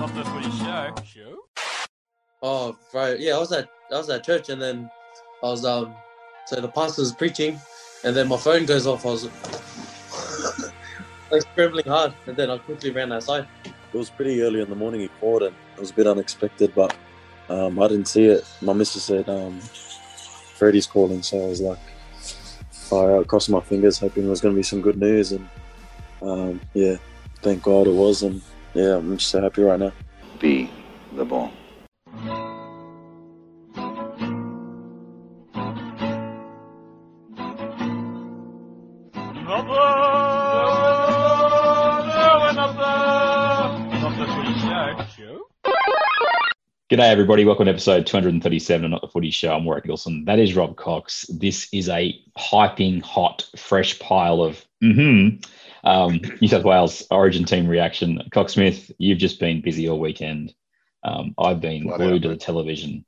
Not the footy show. Show? Oh, right. Yeah, I was at I was at church, and then I was um, so the pastor was preaching, and then my phone goes off. I was like scrambling hard, and then I quickly ran outside. It was pretty early in the morning. He called, and it was a bit unexpected, but um, I didn't see it. My missus said um, Freddie's calling, so I was like, fire out, crossing my fingers, hoping there was going to be some good news, and um, yeah, thank God it was, and yeah, I'm just so happy right now. Be the ball. Not the footy show. Show? G'day, everybody. Welcome to episode 237 of Not the Footy Show. I'm Warwick Gilson. That is Rob Cox. This is a piping hot, fresh pile of mm-hmm, um, New South Wales Origin team reaction. Cox Smith, you've just been busy all weekend. Um, I've been glued out, to the television,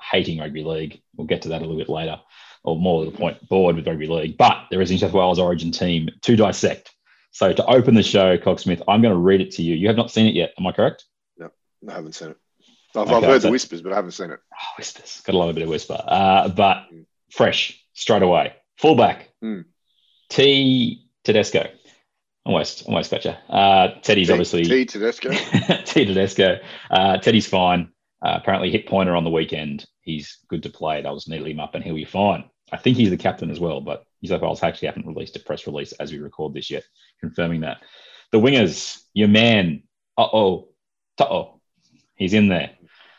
hating rugby league. We'll get to that a little bit later, or more to the point, bored with rugby league. But there is a New South Wales Origin team to dissect. So to open the show, Cox Smith, I'm going to read it to you. You have not seen it yet. Am I correct? No, I haven't seen it. I've, Okay, I've heard so- the whispers, but I haven't seen it. Oh, whispers. Got to love a bit of whisper. Uh, but fresh, straight away. Fullback. Mm. T Tedesco. Almost, almost gotcha. Uh, Teddy's T- obviously T Tedesco. T Tedesco. Uh, Teddy's fine. Uh, apparently hip pointer on the weekend. He's good to play. They'll just needle him up and he'll be fine. I think he's the captain as well, but New South Wales actually haven't released a press release as we record this yet, confirming that. The wingers, your man, uh oh, uh oh, he's in there.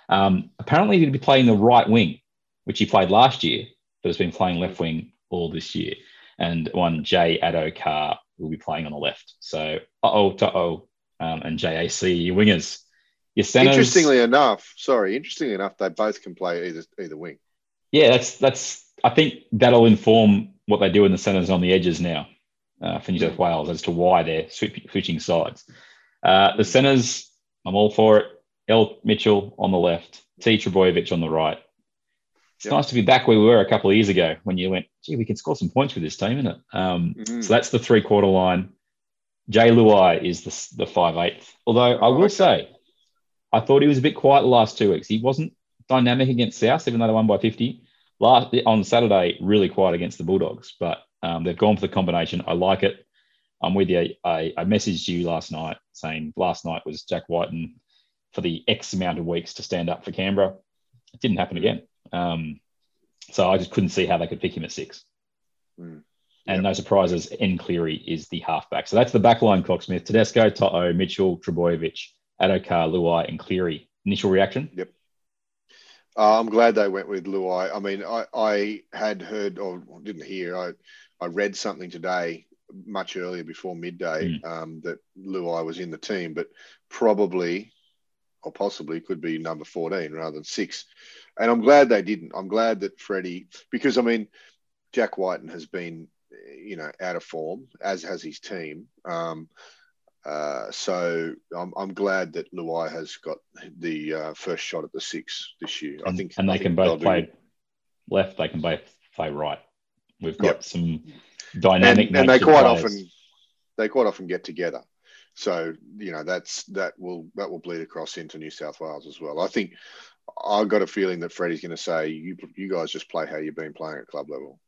Um, apparently, he'd be playing the right wing, which he played last year, but has been playing left wing all this year. And one Jay Addo Carr will be playing on the left. So, uh oh, uh oh, um, and JAC, your wingers. Your centers. Interestingly enough, sorry, interestingly enough, they both can play either either wing. yeah, that's that's. I think that'll inform what they do in the centres on the edges now uh, for New South Wales as to why they're switch- switching sides. Uh, the centres, I'm all for it. L. Mitchell on the left, T. Trbojevic on the right. It's Yep. nice to be back where we were a couple of years ago when you went, gee, we can score some points with this team, isn't it? Um, Mhm. So that's the three quarter line. Jay Luai is the, the five eighth. Although I will say, I thought he was a bit quiet the last two weeks. He wasn't dynamic against South, even though they won by 50. Last on Saturday, really quiet against the Bulldogs, but um, they've gone for the combination. I like it. I'm with you. I, I messaged you last night saying last night was Jack Wighton for the X amount of weeks to stand up for Canberra. It didn't happen again. Um, so I just couldn't see how they could pick him at six. Mm. And Yep. no surprises, N. Cleary is the halfback. So that's the back line, Cocksmith, Tedesco, Toto, Mitchell, Trbojevic, Addo-Carr, Luai, and Cleary. Initial reaction? Uh, I'm glad they went with Luai. I mean, I, I had heard or didn't hear. I I read something today, much earlier before midday, um, that Luai was in the team, but probably or possibly could be number 14 rather than six. And I'm glad they didn't. I'm glad that Freddie, because I mean, Jack Wighton has been, you know, out of form, as has his team. Um, uh, so I'm, I'm glad that Luai has got the uh, first shot at the six this year. I think, and they can think they'll both do- play left, they can both play right. We've got Yep. some dynamic and, and they quite players. often they quite often get together. So you know that's that will that will bleed across into New South Wales as well. I think I've got a feeling that Freddie's going to say you you guys just play how you've been playing at club level.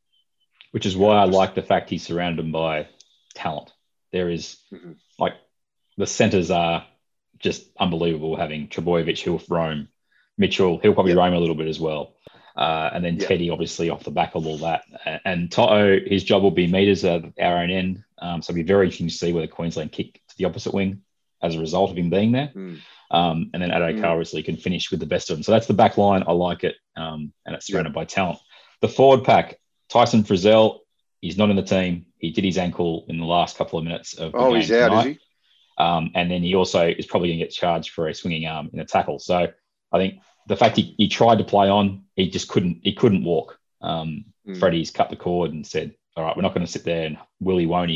which is why I like the fact he's surrounded them by talent. There is Mhm. like the centers are just unbelievable. Having Trbojevic, who'll roam, Mitchell, he'll probably Yep. roam a little bit as well, uh, and then Yep. Teddy, obviously off the back of all that, and, and Toto, his job will be meters at our own end. Um, so it'll be very interesting to see whether Queensland kick to the opposite wing as a result of him being there. Mm. Um, and then Addo-Carr Mm. obviously can finish with the best of them. So that's the back line. I like it. Um, and it's surrounded by talent. The forward pack, Tyson Frizell, he's not in the team. He did his ankle in the last couple of minutes of the Oh, game he's out, tonight. is he? Um, and then he also is probably going to get charged for a swinging arm in a tackle. So I think the fact he, he tried to play on, he just couldn't. He couldn't walk. Um, Mm. Freddie's cut the cord and said, "All right, we're not going to sit there and willy won't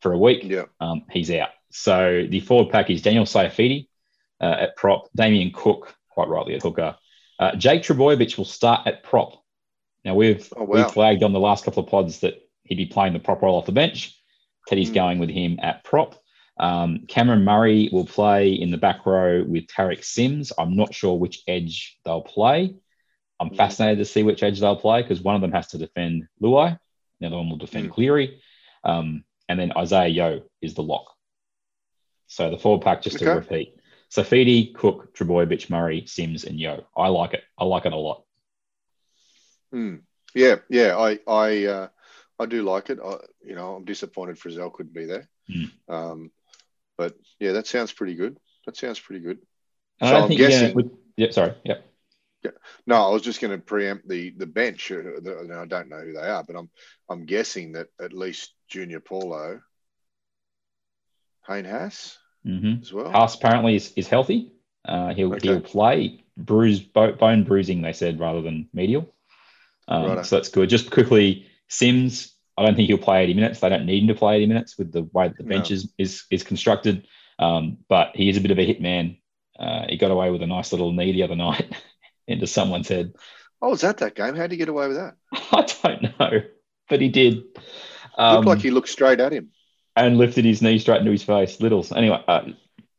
for a week. Yeah. Um, he's out. So the forward pack is Daniel Saifiti uh, at prop, Damien Cook quite rightly at hooker. Uh, Jake Trbojevic will start at prop. Now we've Oh, wow. we flagged on the last couple of pods that he'd be playing the prop role off the bench. Teddy's Mm. going with him at prop. Um, Cameron Murray will play in the back row with Tariq Sims. I'm not sure which edge they'll play. I'm Mm. fascinated to see which edge they'll play because one of them has to defend Luai, the other one will defend Mm. Cleary, um, and then Isaiah Yeo is the lock. So the forward pack, just to repeat: Saifiti, Cook, Trbojevic, Murray, Sims, and Yeo. I like it. I like it a lot. Hmm. Yeah, yeah, I, I, uh, I do like it. I, you know, I'm disappointed Frizell couldn't be there. Hmm. Um, but yeah, that sounds pretty good. That sounds pretty good. So I don't I'm think you're guessing- with- yeah, sorry. Yeah. No, I was just going to preempt the the bench. Uh, I don't know who they are, but I'm I'm guessing that at least Junior Paulo, Payne Haas hmm as well. Haas apparently is, is healthy. Uh, he'll Okay. he'll play. Bruise bone bruising, they said, rather than medial. Um, Righto. so that's good. Just quickly, Sims. I don't think he'll play 80 minutes. They don't need him to play 80 minutes with the way that the bench No. is, is is constructed. Um, but he is a bit of a hit man. Uh, he got away with a nice little knee the other night into someone's head. Oh, was that that game? How did he get away with that? I don't know, but he did. Um, Looked like he looked straight at him. And lifted his knee straight into his face. Littles. Anyway, uh,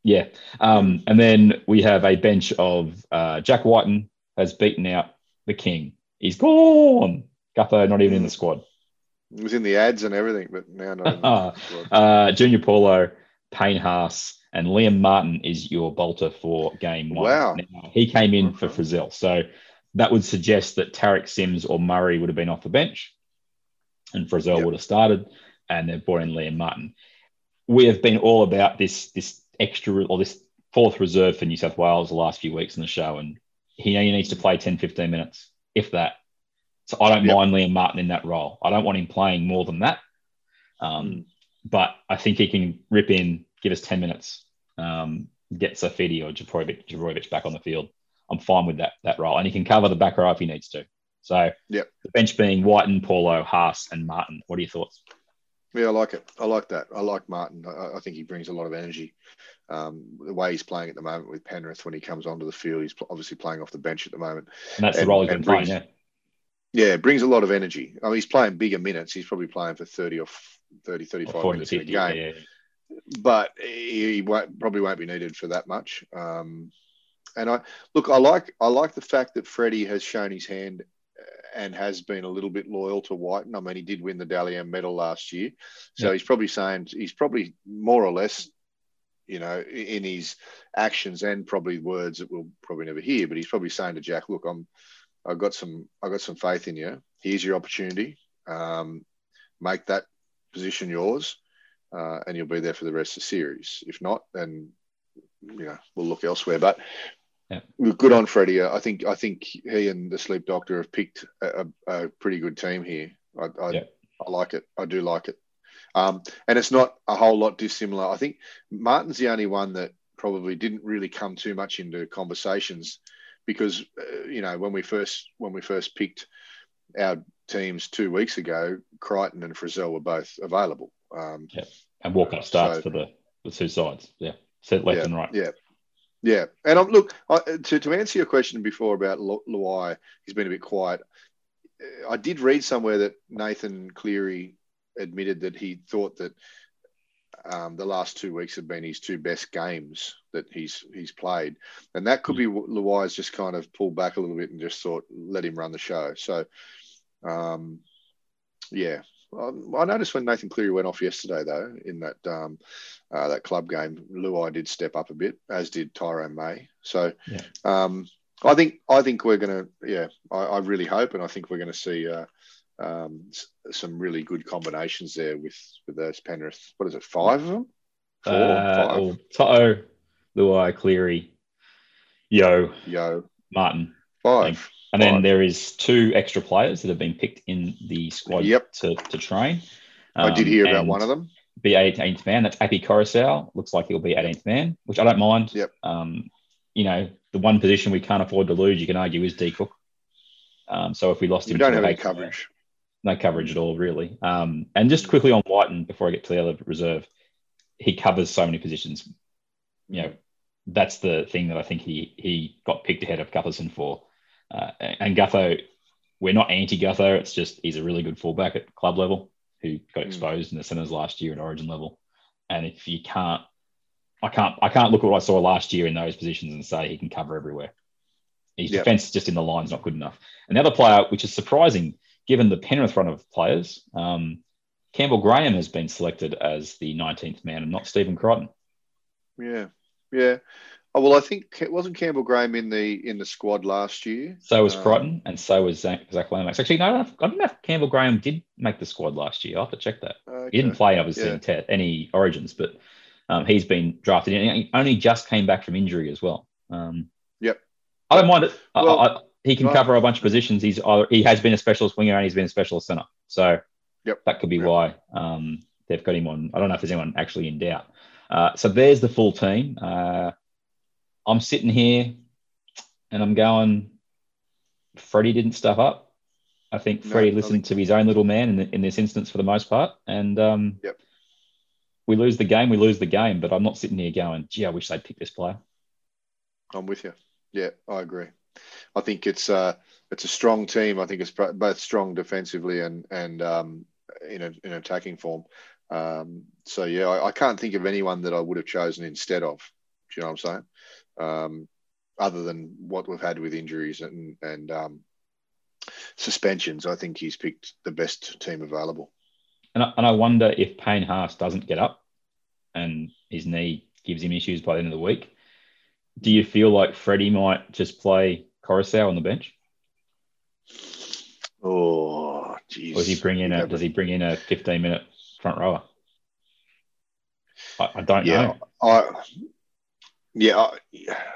yeah. Um, and then we have a bench of uh, Jack Wighton has beaten out the king. He's gone. Gutho not even in the squad. It was in the ads and everything, but now not. In the squad. Uh, Junior Paulo, Payne Haas, and Liam Martin is your bolter for game one. Wow. Now, he came in for. Frizell. So that would suggest that Tariq Sims or Murray would have been off the bench and Frizell Yep. would have started, and they've brought in Liam Martin. We have been all about this this extra or this fourth reserve for New South Wales the last few weeks in the show, and he, only needs to play 10, 15 minutes, if that. So I don't Yep. mind Liam Martin in that role. I don't want him playing more than that. Um, Mm. But I think he can rip in, give us 10 minutes, um, get Saifiti or Jabrovic back on the field. I'm fine with that that role. And he can cover the back row if he needs to. So Yep. the bench being Wighton, Paulo, Haas, and Martin. What are your thoughts? Yeah, I like it. I like that. I like Martin. I, I think he brings a lot of energy. Um, the way he's playing at the moment with Penrith when he comes onto the field, he's obviously playing off the bench at the moment. And that's And- the role he's been and playing. Yeah. Yeah, brings a lot of energy. I mean, he's playing bigger minutes. He's probably playing for 30 or f- 30, 35 Or 40 to minutes in a game. Yeah, yeah. but he won't, probably won't be needed for that much. Um, and I look, I like I like the fact that Freddie has shown his hand and has been a little bit loyal to Wighton. I mean, he did win the Dally M medal last year, so Yeah. he's probably saying he's probably more or less, you know, in his actions and probably words that we'll probably never hear. But he's probably saying to Jack, "Look, I'm, I've got some, I've got some faith in you. Here's your opportunity. Um, make that position yours." uh, and you'll be there for the rest of the series. If not, then you know we'll look elsewhere. But Yeah. good on Freddie. I think I think he and the sleep doctor have picked a, a, pretty good team here. I, I, Yeah. I like it. I do like it. Um, and it's not a whole lot dissimilar. I think Martin's the only one that probably didn't really come too much into conversations because uh, you know when we first when we first picked our teams two weeks ago, Crichton and Frizell were both available. Um, And walk up starts So- for the, the two sides. Yeah. Set left yeah, and right. Yeah. Yeah. And um, look, I, to, to answer your question before about Lu- Luai, he's been a bit quiet. I did read somewhere that Nathan Cleary admitted that he thought that um, the last two weeks have been his two best games that he's he's played, and that could be Luai's just kind of pulled back a little bit and just thought let him run the show. So, um, yeah, I noticed when Nathan Cleary went off yesterday, though, in that um, uh, that club game, Luai did step up a bit, as did Tyrone May. So, Yeah. um, I think I think we're gonna, yeah, I, I really hope, and I think we're gonna see uh, um, some really good combinations there with with those Penrith. What is it, five of them? Four, Uh, five. well, Toto, Luai, Cleary, Yeo, Yeo, Martin. Five. And then Five. there is two extra players that have been picked in the squad Yep. to, to train. I did Um, hear about one of them. Be 18th man. That's Api Koroisau. Looks like he'll be 18th man, which I don't mind. Yep. Um, you know, the one position we can't afford to lose, you can argue, is D Cook. Um, so if we lost You him, we don't have any eighth man- coverage. no coverage at all, really. Um, and just quickly on Wighton before I get to the other reserve, he covers so many positions. You know, that's the thing that I think he he got picked ahead of Gutherson for. Uh, and Gutho, we're not anti Gutho. It's just he's a really good fullback at club level who got Mm. exposed in the centres last year at Origin level. And if you can't I can't I can't look at what I saw last year in those positions and say he can cover everywhere. His Yep. defense just in the line's not good enough. And the other player, which is surprising given the Penrith run of players, um, Campbell Graham has been selected as the 19th man and not Stephen Crichton. Yeah, yeah. Oh, well, I think it wasn't Campbell Graham in the in the squad last year? So was Um, Crichton and so was Zach, Zach Lomax. Actually, no, I don't, I don't know if Campbell Graham did make the squad last year. I'll have to check that. He didn't play, obviously, Yeah. in te- any origins, but um, he's been drafted in. He only just came back from injury as well. Um, Yep. I don't mind it. I- Well, I, I, he can well- cover a bunch of positions. He's either, he has been a specialist winger and he's been a specialist centre. So Yep. that could be Yep. why um, they've got him on. I don't know if there's anyone actually in doubt. Uh, so there's the full team. Uh, I'm sitting here and I'm going, Freddie didn't stuff up. I think No, Freddie listened to his own little man in, the, in this instance for the most part. And um, Yep. we lose the game, we lose the game. But I'm not sitting here going, gee, I wish they'd pick this player. I'm with you. Yeah, I agree. I think it's uh it's a strong team. I think it's both strong defensively and and um, in a, in attacking form. Um, so yeah, I, I can't think of anyone that I would have chosen instead of. Do you know what I'm saying? Um, other than what we've had with injuries and and um, suspensions, I think he's picked the best team available. And I, and I wonder if Payne Haas doesn't get up and his knee gives him issues by the end of the week. Do you feel like Freddie might just play Koroisau on the bench? Oh, jeez. Or does he bring in a does he bring in a 15 minute front rower? I, I don't yeah, know. I, yeah,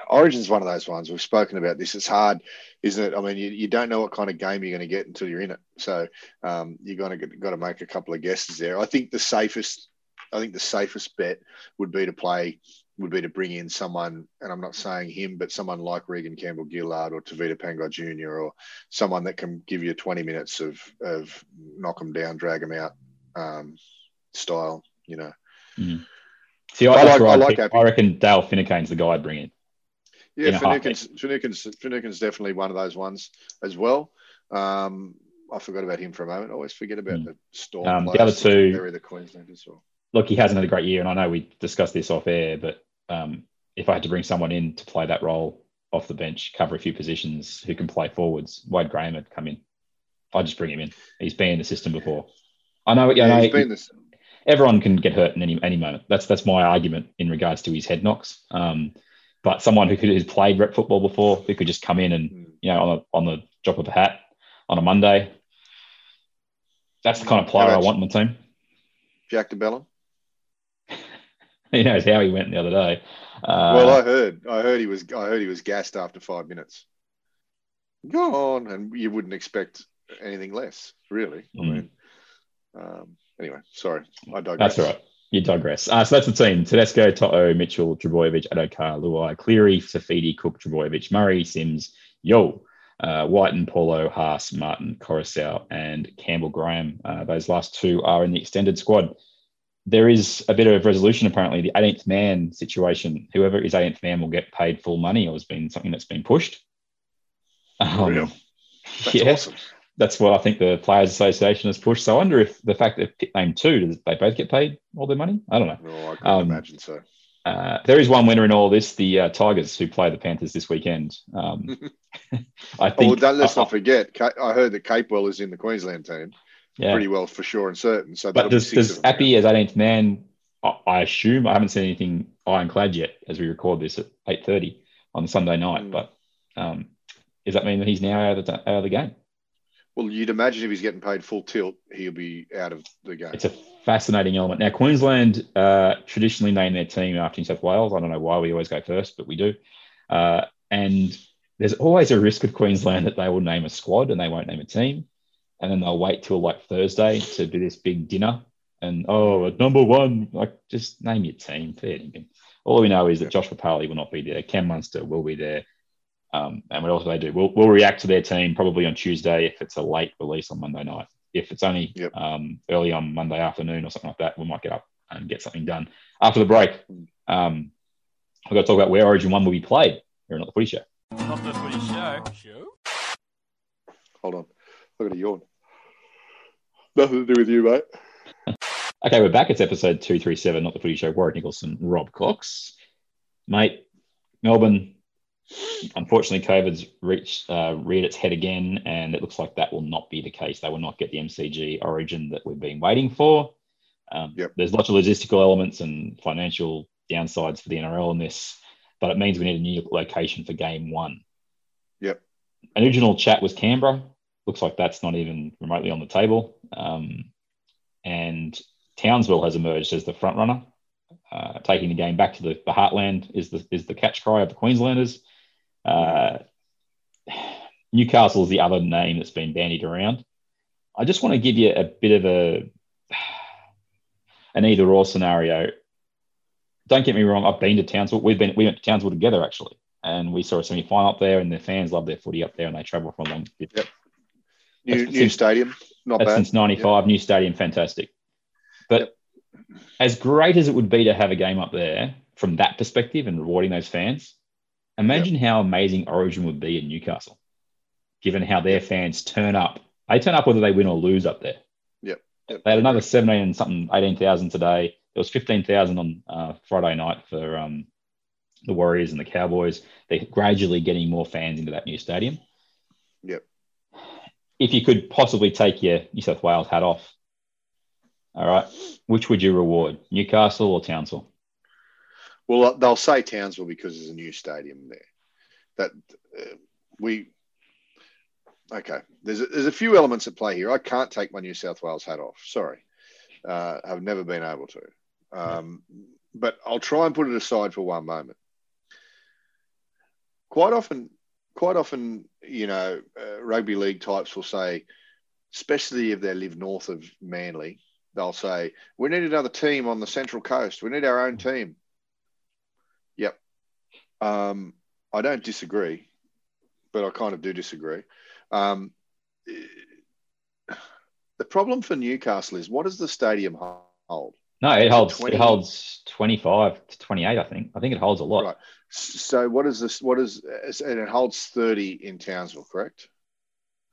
Origin's one of those ones. We've spoken about this. It's hard, isn't it? I mean, you, you don't know what kind of game you're going to get until you're in it. So um, you're going to got to make a couple of guesses there. I think the safest, I think the safest bet would be to play, would be to bring in someone, and I'm not saying him, but someone like Reagan Campbell-Gillard or Tevita Pangai Jr. or someone that can give you 20 minutes of of knock them down, drag them out um, style. You know. See, I, I like- I like. I reckon Dale Finucane's the guy I'd bring in. Yeah. Finucane's, Finucane's, Finucane's definitely one of those ones as well. Um, I forgot about him for a moment. I always forget about Hmm. the Storm. Um, the other two- They're the Queensland as well. Look, he hasn't had a great year, and I know we discussed this off air, but um, if I had to bring someone in to play that role off the bench, cover a few positions, who can play forwards, Wade Graham would come in. I'd just bring him in. He's been in the system before. I know. Yeah, I he's know been this. Everyone can get hurt in any any moment. That's that's my argument in regards to his head knocks. Um, but someone who could who's played rep football before, who could just come in and Hmm. you know on a, on the drop of a hat on a Monday. That's the kind of player I want in my team. Jack de Belin. He knows how he went the other day. Uh, well, I heard, I heard he was, I heard he was gassed after five minutes. Go on, and you wouldn't expect anything less, really. I Mm. mean, um, anyway, sorry, I digress. That's all right. You digress. Uh, so that's the team. Tedesco, Toto, Mitchell, Trbojevic, Addo-Carr, Luai, Cleary, Saifiti, Cook, Trbojevic, Murray, Sims, Yeo, uh, and Paulo, Haas, Martin, Koroisau, and Campbell Graham. Uh, those last two are in the extended squad. There is a bit of resolution, apparently. The 18th man situation, whoever is 18th man will get paid full money or has been something that's been pushed. Um, Real? That's yeah, awesome. That's what I think the Players Association has pushed. So I wonder if the fact that name two, does they both get paid all their money? I don't know. No, I couldn't Um, imagine so. Uh, there is one winner in all this: the uh, Tigers, who play the Panthers this weekend. Um, I Oh, think. well, don't, let's uh, not forget. I heard that Capewell is in the Queensland team. yeah. pretty well for sure and certain. So But does, does. Api as 18th man? I, I assume I haven't seen anything ironclad yet as we record this at 8:30 on Sunday night. Mm. But um, does that mean that he's now out of the out of the game? Well, you'd imagine if he's getting paid full tilt, he'll be out of the game. It's a fascinating element. Now, Queensland uh, traditionally name their team after New South Wales. I don't know why we always go first, but we do. Uh, and there's always a risk with Queensland that they will name a squad and they won't name a team. And then they'll wait till like Thursday to do this big dinner. And oh, number one, like just name your team. Fair dinkum. All we know is that Josh Papalii will not be there. Cam Munster will be there. Um, and what else do they do? We'll, we'll react to their team probably on Tuesday if it's a late release on Monday night. If it's only Yep. um, early on Monday afternoon or something like that, we might get up and get something done. After the break, um, we've got to talk about where Origin 1 will be played here on the Footy Show. Not the footy show. Show? Hold on. I've got a yawn. Nothing to do with you, mate. Okay, we're back. It's episode 237, not the footy show. Warwick Nicholson, Rob Cox. Mate, Melbourne, unfortunately, COVID's reached, uh, reared its head again, and it looks like that will not be the case. They will not get the MCG origin that we've been waiting for. Um, Yep. There's lots of logistical elements and financial downsides for the NRL in this, but it means we need a new location for game one. Yep. An original chat was Canberra. Looks like that's not even remotely on the table. Um, and Townsville has emerged as the front runner, uh, taking the game back to the, the heartland is the is the catch cry of the Queenslanders. Uh, Newcastle is the other name that's been bandied around. I just want to give you a bit of a an either or scenario. Don't get me wrong, I've been to Townsville. We've been we went to Townsville together actually, and we saw a semi final up there, and the fans love their footy up there, and they travel from a long. New, new since- stadium, not bad. since '95, new stadium, fantastic. But as great as it would be to have a game up there from that perspective and rewarding those fans, imagine how amazing Origin would be in Newcastle, given how their fans turn up. They turn up whether they win or lose up there. Yep. Yep. They had another 17 and something, 18,000 today. There was 15,000 on uh, Friday night for um, the Warriors and the Cowboys. They're gradually getting more fans into that new stadium. Yep. If you could possibly take your New South Wales hat off, all right, which would you reward, Newcastle or Townsville? Well, they'll say Townsville because there's a new stadium there. That uh, we okay. There's a, there's a few elements at play here. I can't take my New South Wales hat off. Sorry, uh, I've never been able to. Um, but I'll try and put it aside for one moment. Quite often, quite often, you know, uh, rugby league types will say, especially if they live north of Manly, they'll say, "We need another team on the Central Coast. We need our own team." Um, I don't disagree, but I kind of do disagree. Um, the problem for Newcastle is what does the stadium hold? No, it holds 20. it holds 25 to 28, I think. I think it holds a lot. Right. So what is this? What is and it holds thirty in Townsville, correct?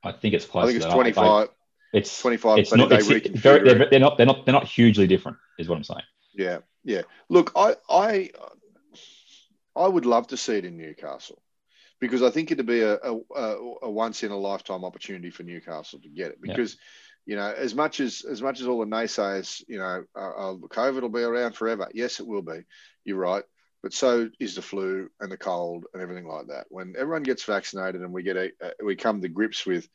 I think it's close I think it's twenty five. It's 25, It's but not. It's, they it's very, reconfigure they're, they're not. They're not. They're not hugely different. Is what I'm saying. Yeah, yeah. Look, I, I, I would love to see it in Newcastle because I think it'd be a, a, a, a once in a lifetime opportunity for Newcastle to get it. Yeah. Because, you know, as much as as much as all the naysayers, you know, uh, COVID will be around forever. Yes, it will be. You're right. But so is the flu and the cold and everything like that. When everyone gets vaccinated and we get a, uh, we come to grips with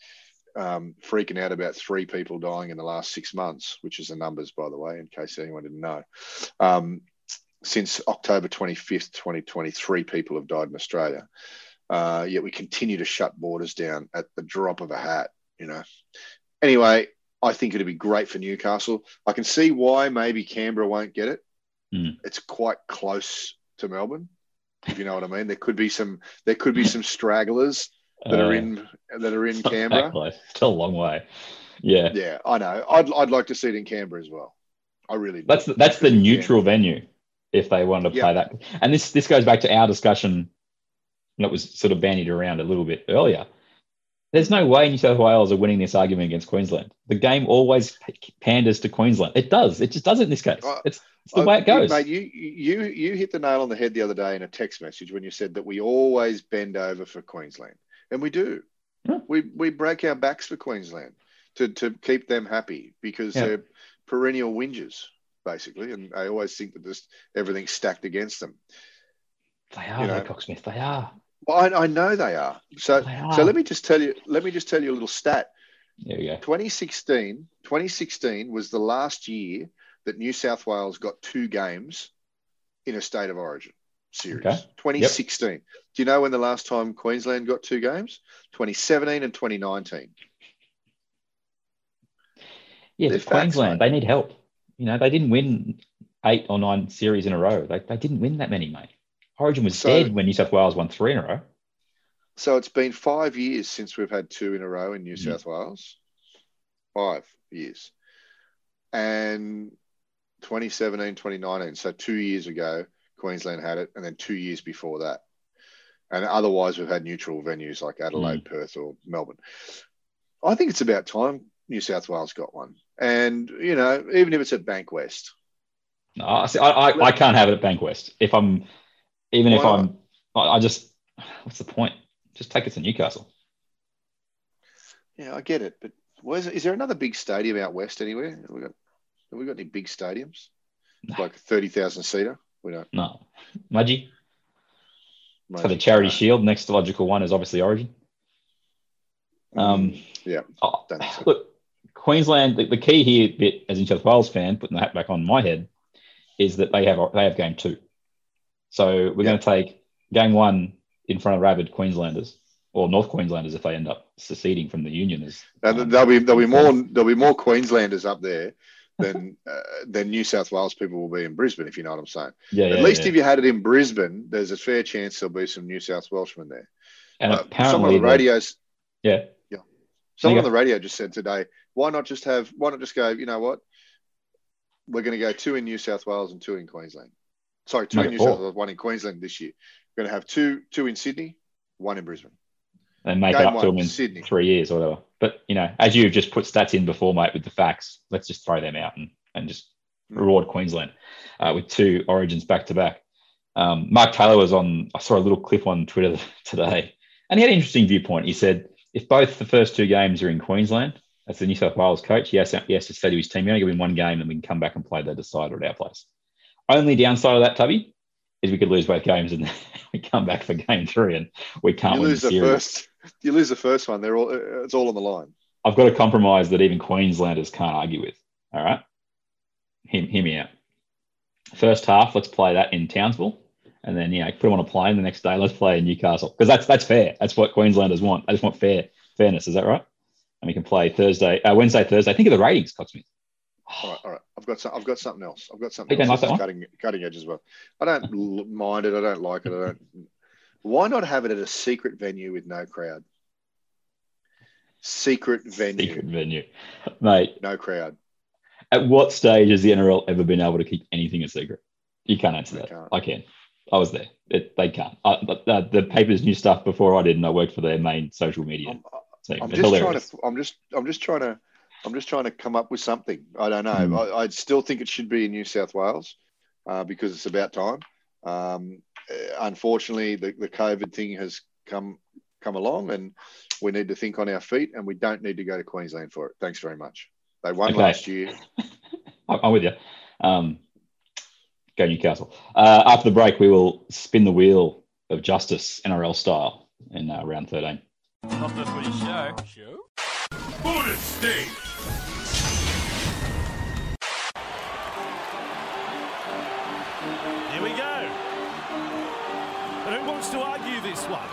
um, freaking out about three people dying in the last six months, which is the numbers, by the way, in case anyone didn't know. Um, since October 25th, 2023, people have died in Australia. Uh, yet we continue to shut borders down at the drop of a hat, you know. Anyway, I think it'd be great for Newcastle. I can see why maybe Canberra won't get it. Mm. It's quite close to Melbourne, if you know what I mean. There could be some there could be some stragglers that are Uh, in that are in it's Canberra. Still a long way. Yeah, Yeah, I know. I'd, I'd like to see it in Canberra as well. I really do. that's the, that's the neutral venue if they wanted to play that. And this this goes back to our discussion that was sort of bandied around a little bit earlier. There's no way New South Wales are winning this argument against Queensland. The game always panders to Queensland. It does. It just does it in this case. It's, it's the Uh, way it you- goes. mate. You you you hit the nail on the head the other day in a text message when you said that we always bend over for Queensland, and we do. Yeah. We we break our backs for Queensland to to keep them happy because Yeah. they're perennial whingers basically, and I always think that just everything's stacked against them. they are, you know. Cocksmith. They are. Well, I, I know they are. So They are. so let me just tell you let me just tell you a little stat. There we go. 2016, 2016 was the last year that New South Wales got two games in a state of origin series. Okay. 2016. Do you know when the last time Queensland got two games? 2017 and 2019. Yeah, They're facts, Queensland, mate. they need help. You know, they didn't win eight or nine series in a row. They, they didn't win that many, mate. Origin was So- dead when New South Wales won three in a row. So it's been five years since we've had two in a row in New Mhm. South Wales. Five years. And 2017, 2019. So two years ago, Queensland had it, and then two years before that. And otherwise, we've had neutral venues like Adelaide, Perth, or Melbourne. I think it's about time New South Wales got one. And you know, even if it's at Bankwest, No, I, see, I, I, can't have it at Bankwest. If I'm, even if I'm, I, I just, what's the point? Just take it to Newcastle. yeah, I get it, but where's is there another big stadium out west anywhere? Have we got have we got any big stadiums No. like a thirty thousand seater? We don't. No, Mudgee. For the Maybe. Charity No. Shield, next logical one is obviously Origin. Um, yeah, oh, so. look, Queensland. The, the key here, bit as a New South Wales fan, putting the hat back on my head, is that they have they have game two. So we're Yeah. going to take game one in front of rabid Queenslanders or North Queenslanders if they end up seceding from the union. As And um, there'll be there'll be more there'll be more Queenslanders up there than uh, than New South Wales people will be in Brisbane, if you know what I'm saying. yeah, At yeah, least yeah. if you had it in Brisbane, there's a fair chance there'll be some New South Welshmen there. and Uh, apparently on the the- radios, yeah, someone on the radio just said today, why not just have why not just go? You know what? We're going to go two in New South Wales and two in Queensland. Sorry, two Make in New four. South Wales, one in Queensland this year. We're going to have two two in Sydney, one in Brisbane. and make Game it up to them in Sydney. three years or whatever. But you know, as you've just put stats in before, mate, with the facts, let's just throw them out and, and just Mm. reward Queensland uh, with two origins back to back. Um, Mark Taylor was on. I saw a little clip on Twitter today, and he had an interesting viewpoint. He said, if both the first two games are in Queensland, as the New South Wales coach, yes, yes, to say to his team, you're only going to win one game, and we can come back and play the decider at our place. Only downside of that, Tubby, is we could lose both games and we come back for game three and we can't You win lose the series. first, you lose the first one. They're all it's all on the line. I've got a compromise that even Queenslanders can't argue with. All right. Hear, hear me out. First half, let's play that in Townsville. And then, you know, put them on a plane the next day. Let's play in Newcastle. Because that's that's fair. That's what Queenslanders want. I just want fair fairness. Is that right? And we can play Thursday, uh, Wednesday, Thursday. Think of the ratings, Cotsmith. All right, all right. I've got some, I've got something else. I've got something else. like cutting cutting edge as well. I don't mind it. I don't like it. I don't. Why not have it at a secret venue with no crowd? Secret venue, Secret venue. Mate, no crowd. at what stage has the NRL ever been able to keep anything a secret? You can't answer They that. can't. I can. I was there. It, they can't. I, the, the papers knew stuff before I did, and I worked for their main social media. I'm. I'm just hilarious. trying to. I'm just. I'm just trying to. I'm just trying to come up with something. I don't know. Hmm. I, I still think it should be in New South Wales uh, because it's about time. Um, uh, unfortunately, the, the COVID thing has come come along, and we need to think on our feet, and we don't need to go to Queensland for it. Thanks very much. They won Okay. last year. I'm with you. Um, go Newcastle. Uh, after the break, we will spin the wheel of justice NRL style in uh, round 13. Not the footy show. Show? Bullet State. Here we go. And who wants to argue this one?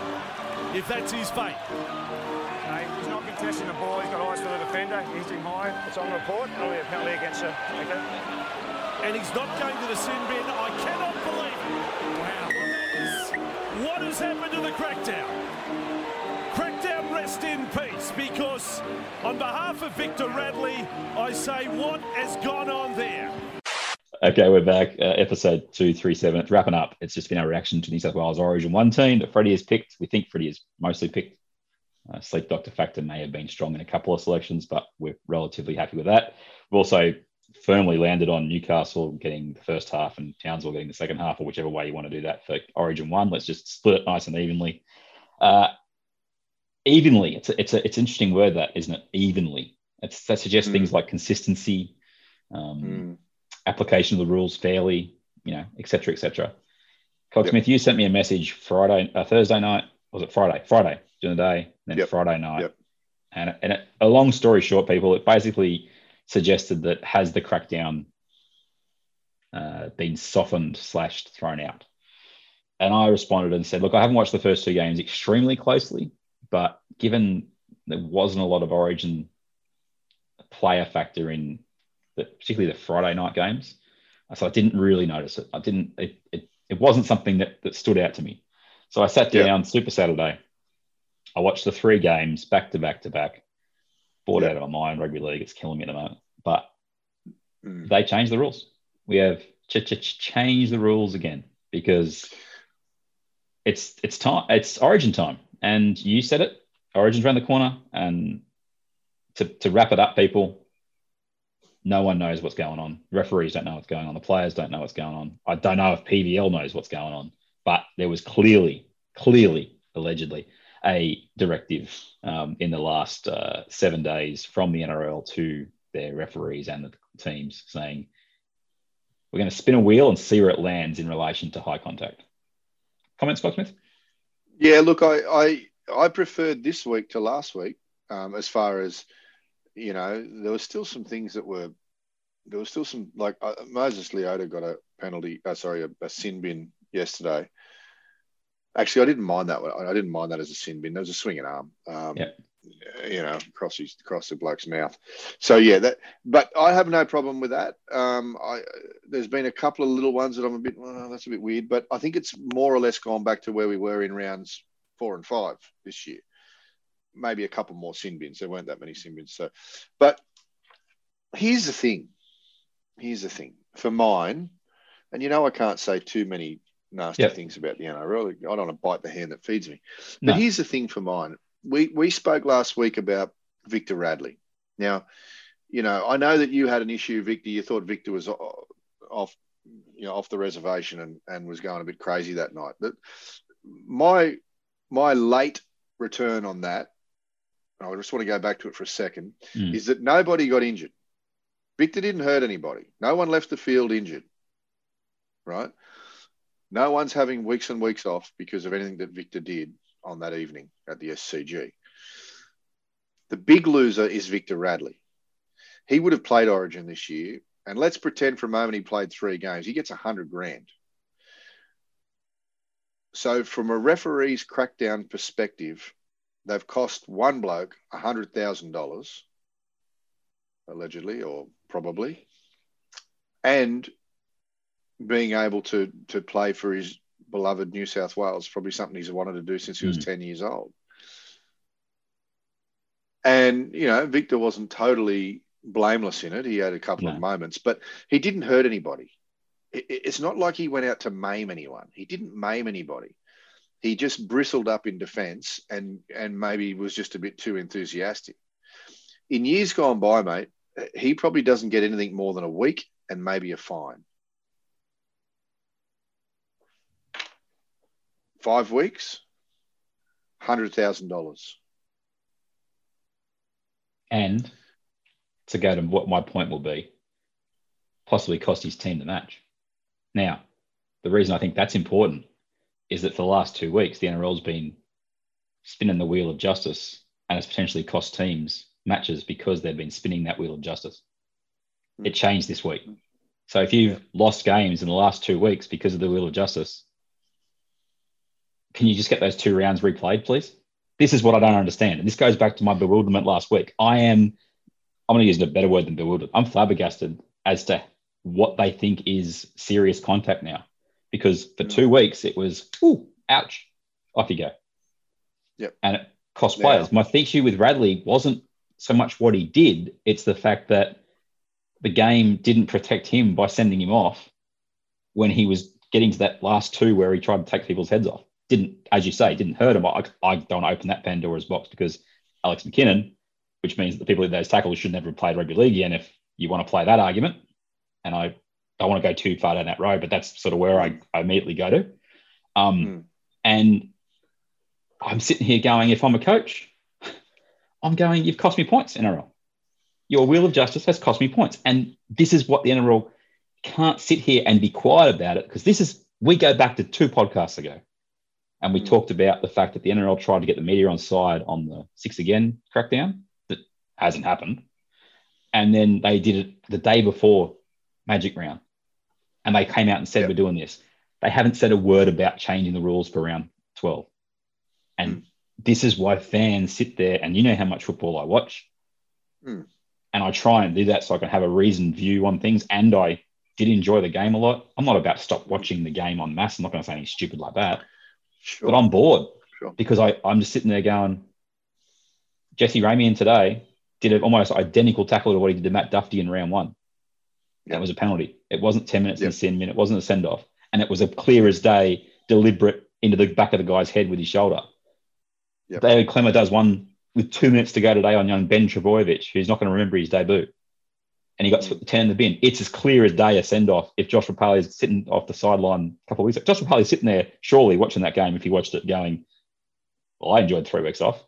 If that's his fate. No, he's not contesting the ball. He's got eyes for the defender. He's him high. It's on report. It'll be a penalty against the. Okay. And he's not going to the sin bin. I cannot believe it. Wow. What has happened to the crackdown? Crackdown rest in peace because on behalf of Victor Radley, I say what has gone on there? Okay, we're back. Uh, episode 237. It's wrapping up. It's just been our reaction to New South Wales Origin 1 team that Freddie has picked. We think Freddie has mostly picked. Uh, Sleep Doctor Factor may have been strong in a couple of selections, but we're relatively happy with that. We've also firmly landed on Newcastle getting the first half and Townsville getting the second half, or whichever way you want to do that for Origin 1. Let's just split it nice and evenly. Uh, evenly, it's a, it's, a, it's an interesting word, that, isn't it? Evenly. It's, that suggests Mm. things like consistency. Um, Mm. application of the rules fairly, you know, etc. cetera, et cetera. Cogsmith, Yep. you sent me a message Friday, uh, Thursday night. Was it Friday? Friday during the day, then Yep. Friday night. Yep. And, and it, a long story short, people, it basically suggested that has the crackdown uh, been softened slash thrown out? And I responded and said, look, I haven't watched the first two games extremely closely, but given there wasn't a lot of origin player factor in the, particularly the Friday night games. So I didn't really notice it. I didn't. It, it, it wasn't something that, that stood out to me. So I sat Yeah. down Super Saturday. I watched the three games back to back to back. Bored Yeah. out of my mind. Rugby league, it's killing me at the moment. But Mm. they changed the rules. We have ch- ch- ch- changed the rules again because it's it's time. It's Origin time, and you said it. Origin's around the corner, and to to wrap it up, people. No one knows what's going on. Referees don't know what's going on. The players don't know what's going on. I don't know if PVL knows what's going on, but there was clearly, clearly, allegedly, a directive um, in the last uh, seven days from the NRL to their referees and the teams saying, we're going to spin a wheel and see where it lands in relation to high contact. Comments, Scott Smith? Yeah, look, I I, I preferred this week to last week um, as far as you know, there were still some things that were there was still some like uh, Moses Leota got a penalty. Uh, sorry, a, a, sin bin yesterday. Actually, I didn't mind that one. I didn't mind that as a sin bin. There was a swinging arm. Um, yeah. You know, across his across the bloke's mouth. So yeah, that. But I have no problem with that. Um, I there's been a couple of little ones that I'm a bit. Well, that's a bit weird, but I think it's more or less gone back to where we were in rounds four and five this year maybe a couple more sin bins. There weren't that many sin bins. So, but here's the thing. Here's the thing for mine, and you know I can't say too many nasty yep. things about the NRL. I don't want to bite the hand that feeds me. But no. here's the thing for mine. We we spoke last week about Victor Radley. Now, you know I know that you had an issue, Victor. You thought Victor was off, you know, off the reservation and and was going a bit crazy that night. But my my late return on that I just want to go back to it for a second, mm. is that nobody got injured. Victor didn't hurt anybody. No one left the field injured, right? No one's having weeks and weeks off because of anything that Victor did on that evening at the SCG. The big loser is Victor Radley. He would have played Origin this year, and let's pretend for a moment he played three games. He gets a hundred grand. So, from a referee's crackdown perspective, they've cost one bloke a $100,000, allegedly or probably, and being able to, to play for his beloved New South Wales, probably something he's wanted to do since he was mm. 10 years old. And, you know, Victor wasn't totally blameless in it. He had a couple no. of moments, but he didn't hurt anybody. It's not like he went out to maim anyone. He didn't maim anybody he just bristled up in defence and and maybe was just a bit too enthusiastic. In years gone by, mate, he probably doesn't get anything more than a week and maybe a fine. Five weeks, hundred thousand dollars. And to go to what my point will be, possibly cost his team the match. Now, the reason I think that's important is that for the last two weeks, the NRL's been spinning the wheel of justice and it's potentially cost teams matches because they've been spinning that wheel of justice. It changed this week. So if you've lost games in the last two weeks because of the wheel of justice, can you just get those two rounds replayed, please? This is what I don't understand. And this goes back to my bewilderment last week. I am, I'm going to use a better word than bewildered. I'm flabbergasted as to what they think is serious contact now because for mm. two weeks it was, ooh, ouch, off you go. Yep. And it cost players. My issue with Radley wasn't so much what he did, it's the fact that the game didn't protect him by sending him off when he was getting to that last two where he tried to take people's heads off. Didn't, as you say, didn't hurt him. I, I don't open that Pandora's box because Alex McKinnon, which means that the people in those tackles should never have played rugby league again if you want to play that argument. And I don't want to go too far down that road, but that's sort of where I, I immediately go to. Um, mm. And I'm sitting here going, if I'm a coach, I'm going, you've cost me points, NRL. Your wheel of justice has cost me points. And this is what the NRL can't sit here and be quiet about it because this is, we go back to two podcasts ago and we mm. talked about the fact that the NRL tried to get the media on side on the six again crackdown. That hasn't happened. And then they did it the day before Magic Round and they came out and said, yep. We're doing this. They haven't said a word about changing the rules for round 12. And mm. this is why fans sit there, and you know how much football I watch. Mm. And I try and do that so I can have a reasoned view on things. And I did enjoy the game a lot. I'm not about to stop watching the game on mass. I'm not going to say anything stupid like that. Sure. But I'm bored sure. because I, I'm just sitting there going, Jesse Ramien today did an almost identical tackle to what he did to Matt Dufty in round one. That was a penalty. It wasn't 10 minutes yep. in sin min. It wasn't a send off. And it was a clear as day, deliberate into the back of the guy's head with his shoulder. Yep. David Klemmer does one with two minutes to go today on young Ben Trbojevic, who's not going to remember his debut. And he got Mm. 10 in the bin. It's as clear as day a send off if Josh Papalii is sitting off the sideline a couple of weeks. Ago. Josh Papalii is sitting there, surely watching that game if he watched it going, well, I enjoyed three weeks off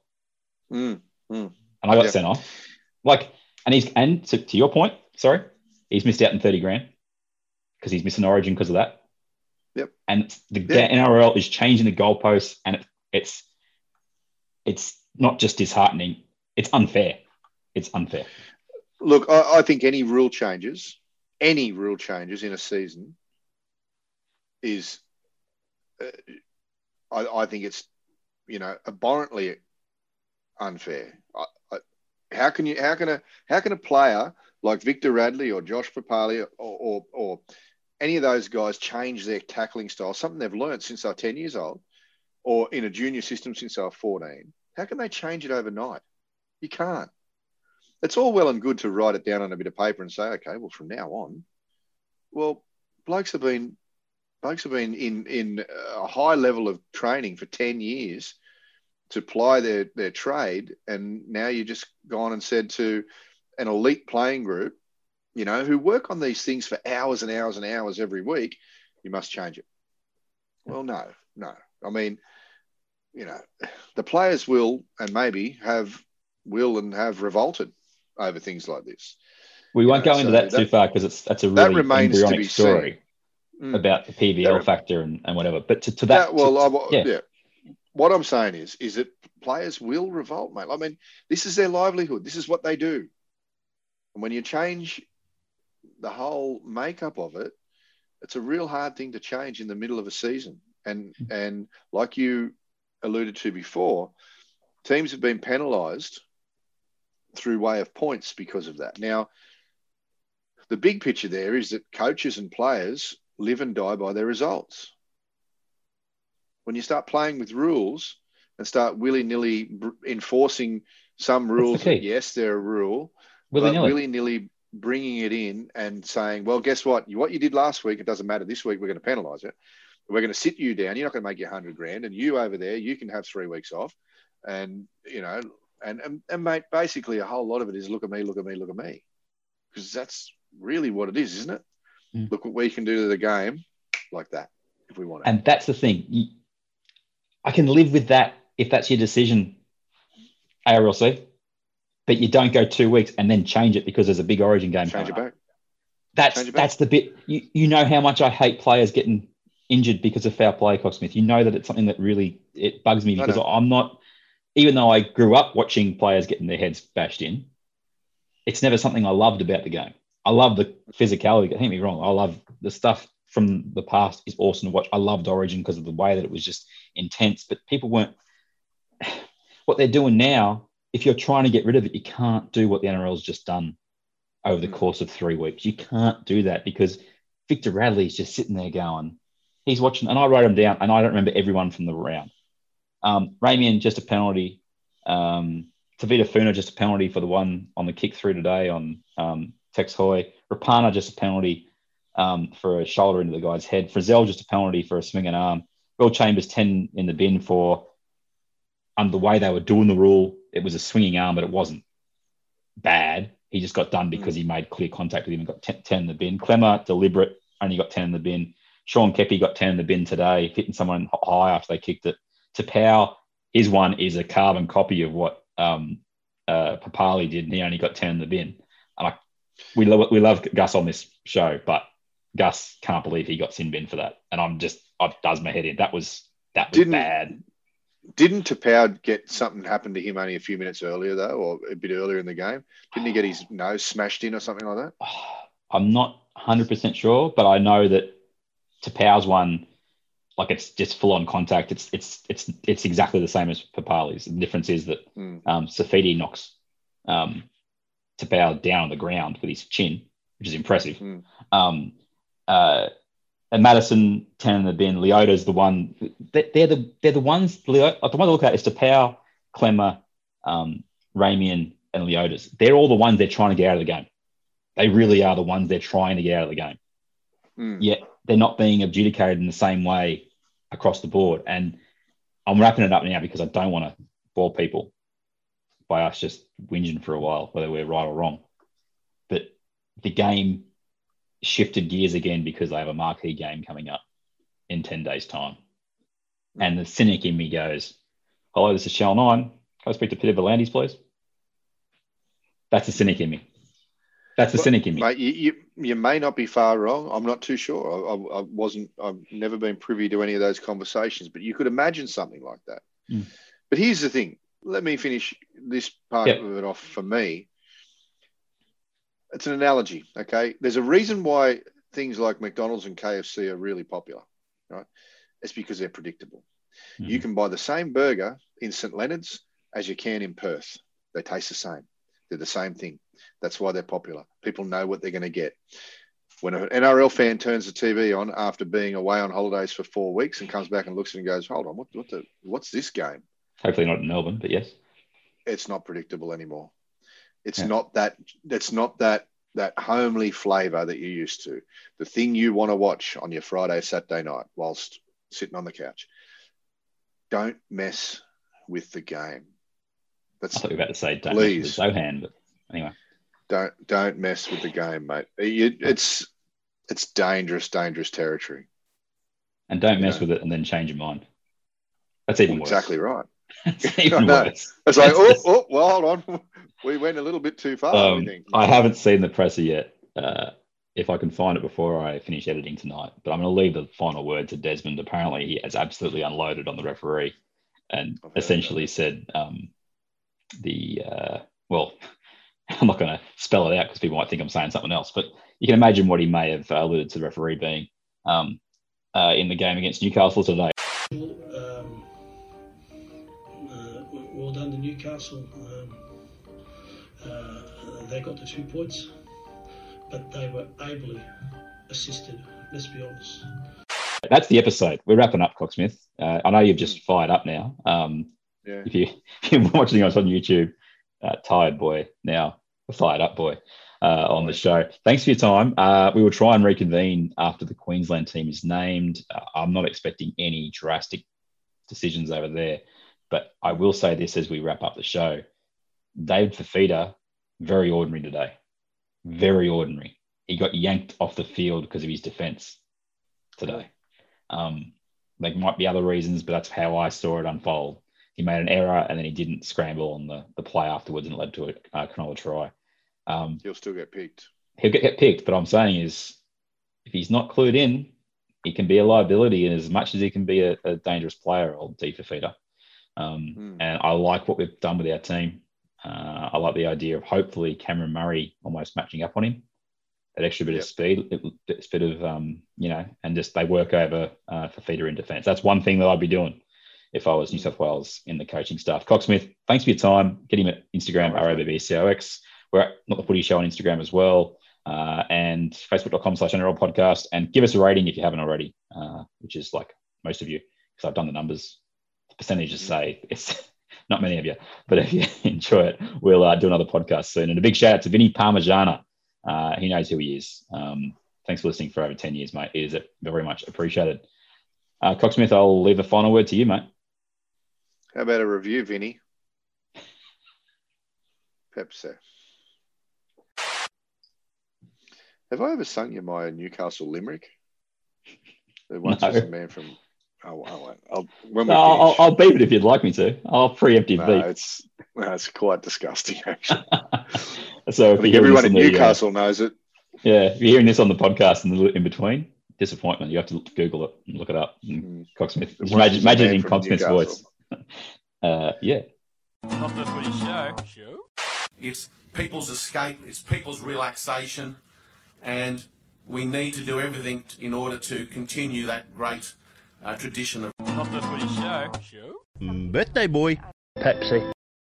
Mm. and I got Yeah. sent off. Like, and he's, and to, to your point, sorry, he's missed out on 30 grand because he's missing origin because of that. Yep. And the Yeah. NRL is changing the goalposts and it, it's, it's not just disheartening, it's unfair. It's unfair. Look, I, I think any rule changes, any rule changes in a season is, uh, I, I think it's, you know, abhorrently unfair. I, how can you, how can a, how can a player like Victor Radley or Josh Papalii or, or, or any of those guys change their tackling style, something they've learned since they're 10 years old or in a junior system since they're 14? How can they change it overnight? You can't it's all well and good to write it down on a bit of paper and say, okay, well, from now on, well, blokes have been blokes have been in in a high level of training for ten years to ply their their trade, and now you just gone and said to an elite playing group, you know, who work on these things for hours and hours and hours every week, you must change it. Well, no, no. I mean, you know, the players will and maybe have will and have revolted over things like this. We won't Yeah, go into so that, too far because it's that's a that really remains to embryonic be story Mm. about the PVL That- factor and, and whatever. But to, to that, Yeah, well, to- I, yeah. What I'm saying is, is that players will revolt, mate. I mean, this is their livelihood. This is what they do. And when you change the whole makeup of it, it's a real hard thing to change in the middle of a season. And and like you alluded to before, teams have been penalised through way of points because of that. Now, the big picture there is that coaches and players live and die by their results. When you start playing with rules and start willy nilly enforcing some rules, that yes, they're a rule, Willy but nilly. bringing it in and saying, well, guess what? What you did last week, it doesn't matter. This week, we're going to penalise it. We're going to sit you down. You're not going to make your 100 grand. And you over there, you can have three weeks off. And, you know, and, and, and mate, basically a whole lot of it is look at me, look at me, look at me. Because that's really what it is, isn't it? Mm. Look what we can do to the game like that if we want to. And that's the thing. I can live with that if that's your decision, ARLC. But you don't go two weeks and then change it because there's a big Origin game. Change it back. That's Change it back. that's the bit. You you know how much I hate players getting injured because of foul play, Cocksmith. You know that it's something that really it bugs me because. I'm not. Even though I grew up watching players getting their heads bashed in, it's never something I loved about the game. I love the physicality. Don't get me wrong. I love the stuff from the past is awesome to watch. I loved Origin because of the way that it was just intense. But people weren't. What they're doing now, if you're trying to get rid of it, you can't do what the NRL's just done over the Mm. course of three weeks. You can't do that because Victor Radley's just sitting there going, he's watching, and I wrote him down, and I don't remember everyone from the round. Um, Ramian, just a penalty. Um, Tevita Funa, just a penalty for the one on the kick through today on um, Tex Hoy. Rapana, just a penalty um, for a shoulder into the guy's head. Frizell, just a penalty for a swinging arm. Will Chambers, 10 in the bin for, under the way they were doing the rule, it was a swinging arm, but it wasn't bad. He just got done because he made clear contact with him and got 10, 10 in the bin. Klemmer, deliberate, only got 10 in the bin. Sean Keppie got 10 in the bin today, hitting someone high after they kicked it. To Pow, his one is a carbon copy of what um, uh, Papalii did, and he only got 10 in the bin. And I, we, love, we love Gus on this show, but Gus can't believe he got sin bin for that. And I'm just, it does my head in. That was, that was Didn't- bad. Didn't Tapau get something happen to him only a few minutes earlier, though, or a bit earlier in the game? Didn't he get his nose smashed in or something like that? I'm not 100% sure, but I know that Tapau's one, like it's just full on contact. It's it's it's it's exactly the same as Papalii's. The difference is that Mm. um, Saifiti knocks um, Tapau down on the ground with his chin, which is impressive. Mm. Um, uh, and Madison, 10 in the bin. Leota's the one. they- They're the they're the ones. Leo, the one to look at is Tapau, Klemmer, um, Ramian, and Leota's. They're all the ones they're trying to get out of the game. They really are the ones they're trying to get out of the game. Mm. Yet they're not being adjudicated in the same way across the board. And I'm wrapping it up now because I don't want to bore people by us just whinging for a while, whether we're right or wrong. But the game shifted gears again because they have a marquee game coming up in 10 days' time. Hmm. And the cynic in me goes, Hello, this is Shell 9. Can I speak to Peter V'landys, please? That's the cynic in me. That's the Well, cynic in me. Mate, you, you, you may not be far wrong. I'm not too sure. I, I, I wasn't. I've never been privy to any of those conversations, but you could imagine something like that. Mm. But here's the thing. Let me finish this part Yep. of it off for me. It's an analogy. Okay, there's a reason why things like McDonald's and KFC are really popular. Right? It's because they're predictable. You Mhm. can buy the same burger in St Leonard's as you can in Perth. They taste the same. They're the same thing. That's why they're popular. People know what they're going to get. When an NRL fan turns the TV on after being away on holidays for four weeks and comes back and looks at it and goes, "Hold on, what, what the, what's this game?" Hopefully not in Melbourne, but yes. It's not predictable anymore. It's Yeah. not that. It's not that that homely flavour that you're used to. The thing you want to watch on your Friday, Saturday night whilst sitting on the couch. Don't mess with the game. I That's thought you were about to say don't mess with Please. Zohan, but anyway. Don't don't mess with the game, mate. You, it's it's dangerous, dangerous territory. And don't mess Yeah. with it and then change your mind. That's even worse. Exactly right. It's even No. worse. It's like, oh, oh, well, hold on. We went a little bit too far. I Um, think. I haven't seen the presser yet. Uh, if I can find it before I finish editing tonight, but I'm going to leave the final word to Desmond. Apparently, he has absolutely unloaded on the referee and essentially said um, the uh, well. I'm not going to spell it out because people might think I'm saying something else, but you can imagine what he may have alluded to the referee being um, uh, in the game against Newcastle today. um, uh, well done to Newcastle. Um, uh, they got the two points, but they were ably assisted. Let's be honest. That's the episode. We're wrapping up, Cocksmith. Uh, I know you've just fired up now. Um, yeah. if, you, if you're watching us on YouTube, uh, tired boy now, fired up boy uh, on the show. Thanks for your time. Uh, we will try and reconvene after the Queensland team is named. Uh, I'm not expecting any drastic decisions over there, but I will say this as we wrap up the show. David Fifita, very ordinary today. Very ordinary. He got yanked off the field because of his defense today. Um, there might be other reasons, but that's how I saw it unfold. He made an error and then he didn't scramble on the, the play afterwards and it led to a uh, try. Um, He'll still get picked. he'll get, get picked, but I'm saying is if he's not clued in, he can be a liability and as much as he can be a, a dangerous player, or D Fifita. Um, Hmm. And I like what we've done with our team. Uh, I like the idea of hopefully Cameron Murray almost matching up on him. That extra bit Yep. of speed, it- bit of um, you know, and just they work over uh, Fifita in defence. That's one thing that I'd be doing if I was New South Wales in the coaching staff. Cocksmith, thanks for your time. Get him at Instagram. ROBBCOX. We're at Not the Footy Show on Instagram as well, uh, and facebook.com slash NRL podcast. And give us a rating if you haven't already, uh, which is like most of you, because I've done the numbers. The percentages say it's not many of you, but if you enjoy it, we'll uh, do another podcast soon. And a big shout out to Vinny Parmigiana. Uh, he knows who he is. Um, thanks for listening for over 10 years, mate. It is very much appreciated. Uh, Cocksmith, I'll leave a final word to you, mate. How about a review, Vinny? Pepsi. Have I ever sung you my Newcastle limerick? There once was No. a man from. Oh, I won't. I'll, when we I'll, I'll. I'll beep it if you'd like me to. I'll preemptive no, beep. it's no, it's quite disgusting actually. so I if think everyone in on the, uh, Newcastle knows it. yeah, if you're hearing this on the podcast in the in between, disappointment. You have to Google it and look it up. Mm. Cocksmith, It just once imagine, imagine it in Cocksmith's voice. Uh, yeah. Not the footy show. Show? It's people's escape, it's people's relaxation, and we need to do everything in order to continue that great uh, tradition of Not the footy show. Show? Birthday boy. Pepsi.